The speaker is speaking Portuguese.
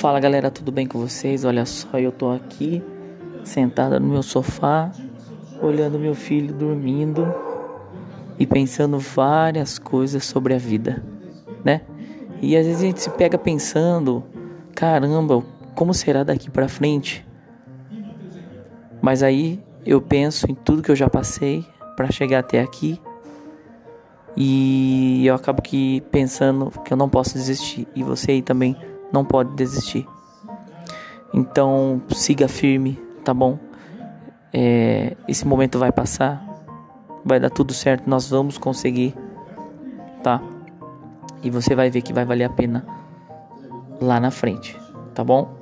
Fala galera, tudo bem com vocês? Olha só, eu tô aqui sentada no meu sofá, olhando meu filho dormindo e pensando várias coisas sobre a vida, né? E às vezes a gente se pega pensando, caramba, como será daqui para frente? Mas aí eu penso em tudo que eu já passei para chegar até aqui e eu acabo que pensando que eu não posso desistir e você aí também não pode desistir. Então siga firme, tá bom? É, esse momento vai passar, vai dar tudo certo, nós vamos conseguir, tá? E você vai ver que vai valer a pena lá na frente, tá bom?